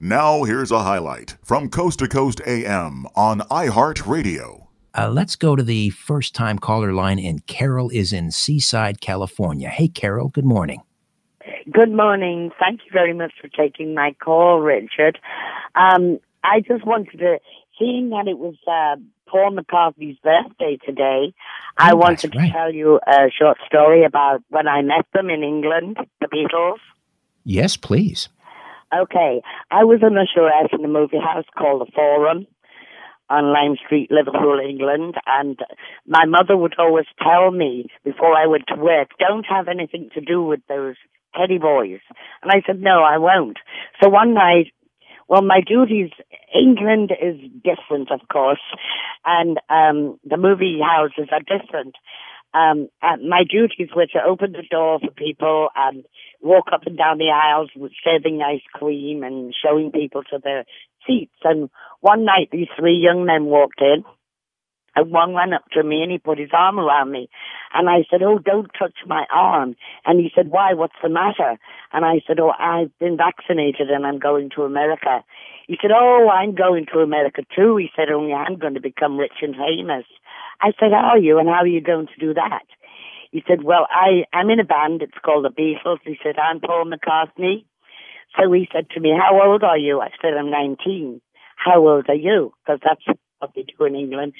Now, here's a highlight from Coast to Coast AM on iHeartRadio. Uh, let's go to the first time caller line, and Carol is in Seaside, California. Hey, Carol, good morning. Good morning. Thank you very much for taking my call, Richard. Um, I just wanted to, seeing that it was uh, Paul McCartney's birthday today, I Oh, wanted right. to tell you a short story about when I met them in England, the Beatles. Yes, please. Okay, I was an usherette in a movie house called the Forum on Lime Street, Liverpool, England, and my mother would always tell me before I went to work, don't have anything to do with those teddy boys. And I said, no, I won't. So one night, well, my duties, England is different, of course, and um, the movie houses are different. Um, my duties were to open the door for people and walk up and down the aisles serving ice cream and showing people to their seats. And one night, these three young men walked in, and one ran up to me and he put his arm around me. And I said, Oh, don't touch my arm. And he said, Why? What's the matter? And I said, Oh, I've been vaccinated and I'm going to America. He said, Oh, I'm going to America too. He said, Only I'm going to become rich and famous. I said, How are you and how are you going to do that? He said, Well, I, I'm in a band. It's called the Beatles. He said, I'm Paul McCartney. So he said to me, How old are you? I said, I'm 19. How old are you? Because that's what they do in England.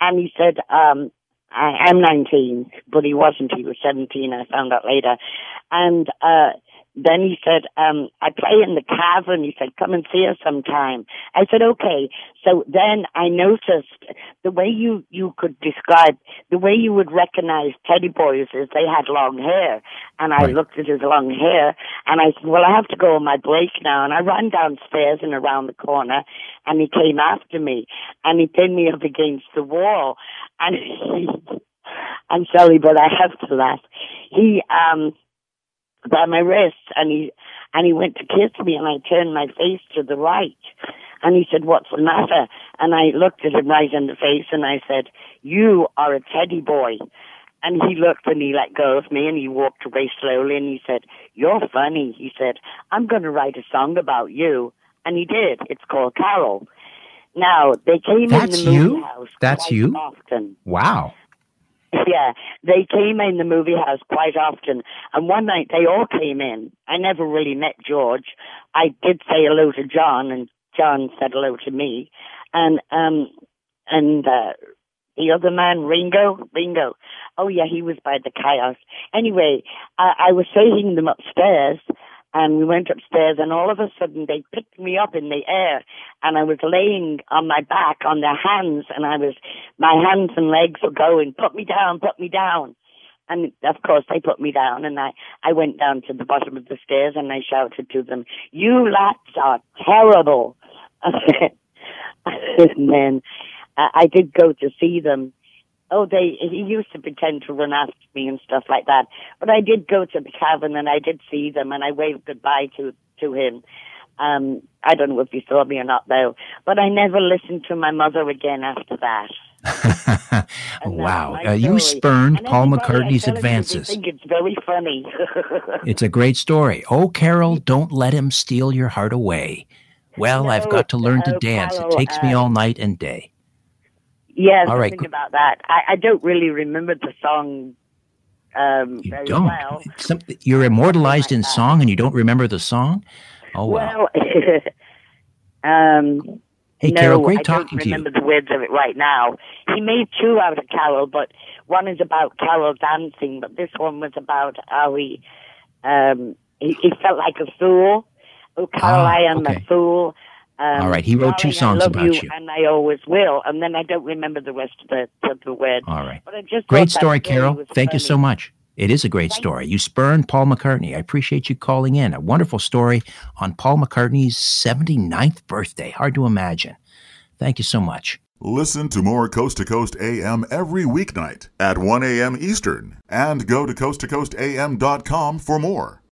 And he said, um, I am 19, but he wasn't. He was 17. I found out later. And, uh, then he said, um, I play in the cavern. He said, come and see us sometime. I said, okay. So then I noticed the way you, you could describe, the way you would recognize teddy boys is they had long hair. And I Right. looked at his long hair and I said, well, I have to go on my break now. And I ran downstairs and around the corner and he came after me and he pinned me up against the wall. And he, I'm sorry, but I have to laugh. He, um, by my wrist and he and he went to kiss me and I turned my face to the right and he said, What's the matter? And I looked at him right in the face and I said, You are a teddy boy and he looked and he let go of me and he walked away slowly and he said, You're funny. He said, I'm gonna write a song about you and he did. It's called Carol. Now they came That's in the movie you? house That's quite you? often. Wow. Yeah, they came in the movie house quite often, and one night they all came in. I never really met George. I did say hello to John, and John said hello to me, and um, and uh, the other man, Ringo, Ringo. Oh yeah, he was by the chaos. Anyway, I, I was saving them upstairs, and we went upstairs, and all of a sudden they picked me up in the air, and I was laying on my back on their hands, and I was, my hands and legs were going, put me down, put me down. And of course they put me down and I, I went down to the bottom of the stairs and I shouted to them, you lads are terrible. and then I did go to see them. Oh, they, he used to pretend to run after me and stuff like that. But I did go to the cavern and I did see them and I waved goodbye to, to him. Um, I don't know if he saw me or not though, but I never listened to my mother again after that. Wow. Uh, you spurned And Paul I McCartney's you, they think it's very funny. It's a great story. Oh, Carol, don't let him steal your heart away. Well, I've got to learn to no, dance. It Carol, takes me uh, all night and day. Yeah, All right, think about that. I, I don't really remember the song um, You very don't. well. Some, you're immortalized in that. song and you don't remember the song? Oh, wow. Well, um, hey, no, Carol, great I talking don't remember the words of it right now. He made two out of Carol, but one is about Carol dancing, but this one was about how he um, he, he felt like a fool. Oh, Carol, Ah, I am okay. a fool. Um, All right, he wrote two songs I love about you, you. and I always will. And then I don't remember the rest of the of the words. All right. But I just Great story, Carol. was Thank you so much. It is a great Thank story. You spurned Paul McCartney. I appreciate you calling in. A wonderful story on Paul McCartney's 79th birthday. Hard to imagine. Thank you so much. Listen to more Coast to Coast AM every weeknight at 1 a.m. Eastern and go to coasttocoastam.com for more.